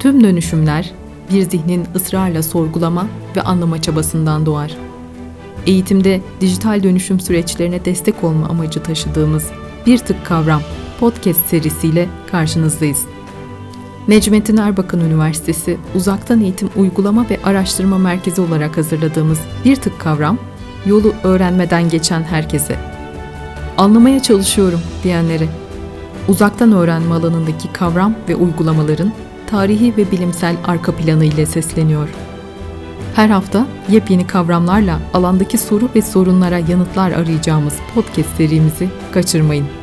Tüm dönüşümler bir zihnin ısrarla sorgulama ve anlama çabasından doğar. Eğitimde dijital dönüşüm süreçlerine destek olma amacı taşıdığımız Bir Tık Kavram podcast serisiyle karşınızdayız. Necmettin Erbakan Üniversitesi Uzaktan Eğitim Uygulama ve Araştırma Merkezi olarak hazırladığımız Bir Tık Kavram, yolu öğrenmeden geçen herkese, anlamaya çalışıyorum diyenlere, uzaktan öğrenme alanındaki kavram ve uygulamaların tarihi ve bilimsel arka planı ile sesleniyor. Her hafta yepyeni kavramlarla alandaki soru ve sorunlara yanıtlar arayacağımız podcast serimizi kaçırmayın.